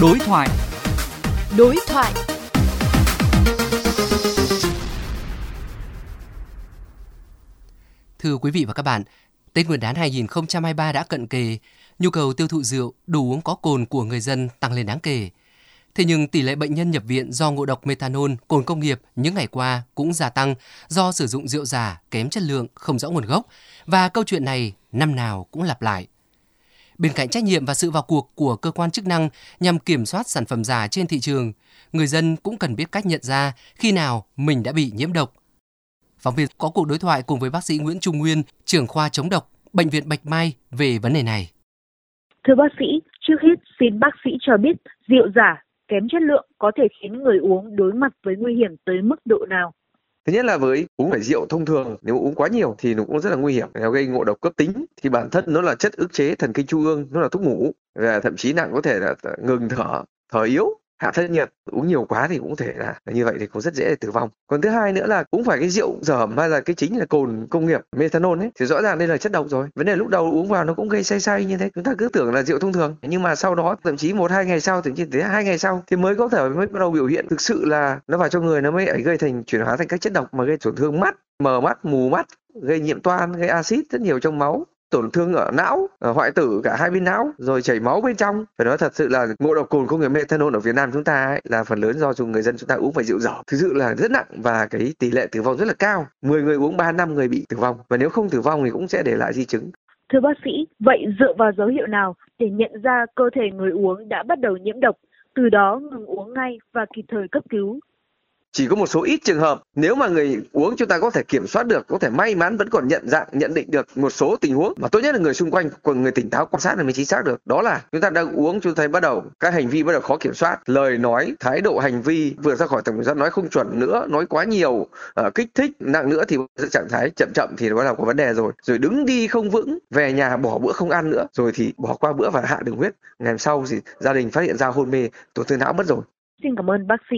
Đối thoại. Đối thoại. Thưa quý vị và các bạn, Tết Nguyên đán 2023 đã cận kề, nhu cầu tiêu thụ rượu, đồ uống có cồn của người dân tăng lên đáng kể. Thế nhưng tỷ lệ bệnh nhân nhập viện do ngộ độc methanol, cồn công nghiệp những ngày qua cũng gia tăng do sử dụng rượu giả, kém chất lượng, không rõ nguồn gốc và câu chuyện này năm nào cũng lặp lại. Bên cạnh trách nhiệm và sự vào cuộc của cơ quan chức năng nhằm kiểm soát sản phẩm giả trên thị trường, người dân cũng cần biết cách nhận ra khi nào mình đã bị nhiễm độc. Phóng viên có cuộc đối thoại cùng với bác sĩ Nguyễn Trung Nguyên, trưởng khoa chống độc, Bệnh viện Bạch Mai về vấn đề này. Thưa bác sĩ, trước hết xin bác sĩ cho biết rượu giả kém chất lượng có thể khiến người uống đối mặt với nguy hiểm tới mức độ nào? Thứ nhất là với uống phải rượu thông thường, nếu uống quá nhiều thì nó cũng rất là nguy hiểm. nó gây ngộ độc cấp tính thì bản thân nó là chất ức chế thần kinh trung ương, nó là thuốc ngủ và thậm chí nặng có thể là ngừng thở, thở yếu hạ thân nhiệt uống nhiều quá thì cũng thể là, như vậy thì cũng rất dễ để tử vong. Còn thứ hai nữa là cũng phải cái rượu dởm hay là cái chính là cồn công nghiệp methanol ấy thì rõ ràng đây là chất độc rồi. Vấn đề lúc đầu uống vào nó cũng gây say say như thế chúng ta cứ tưởng là rượu thông thường. Nhưng mà sau đó thậm chí một hai ngày sau thậm chí tới hai ngày sau thì mới có thể mới bắt đầu biểu hiện thực sự là nó vào trong người nó mới gây thành chuyển hóa thành các chất độc mà gây tổn thương mắt mờ mắt mù mắt gây nhiễm toan gây axit rất nhiều trong máu tổn thương ở não, ở hoại tử cả hai bên não, rồi chảy máu bên trong. Phải nói thật sự là ngộ độc cồn công nghiệp methanol ở Việt Nam chúng ta ấy, là phần lớn do chúng người dân chúng ta uống phải rượu dở. Thực sự là rất nặng và cái tỷ lệ tử vong rất là cao. 10 người uống 3 năm người bị tử vong và nếu không tử vong thì cũng sẽ để lại di chứng. Thưa bác sĩ, vậy dựa vào dấu hiệu nào để nhận ra cơ thể người uống đã bắt đầu nhiễm độc, từ đó ngừng uống ngay và kịp thời cấp cứu? Chỉ có một số ít trường hợp nếu mà người uống chúng ta có thể kiểm soát được có thể may mắn vẫn còn nhận dạng nhận định được một số tình huống. Mà tốt nhất là người xung quanh còn người tỉnh táo quan sát là mới chính xác được. Đó là chúng ta đang uống chúng ta thấy bắt đầu các hành vi bắt đầu khó kiểm soát. Lời nói thái độ hành vi vừa ra khỏi tầm kiểm soát nói không chuẩn nữa nói quá nhiều uh, kích thích nặng nữa thì trạng thái chậm chậm thì bắt đầu có vấn đề rồi. Rồi đứng đi không vững về nhà bỏ bữa không ăn nữa rồi thì bỏ qua bữa và hạ đường huyết. Ngày sau thì gia đình phát hiện ra hôn mê tổn thương não mất rồi. Xin cảm ơn bác sĩ.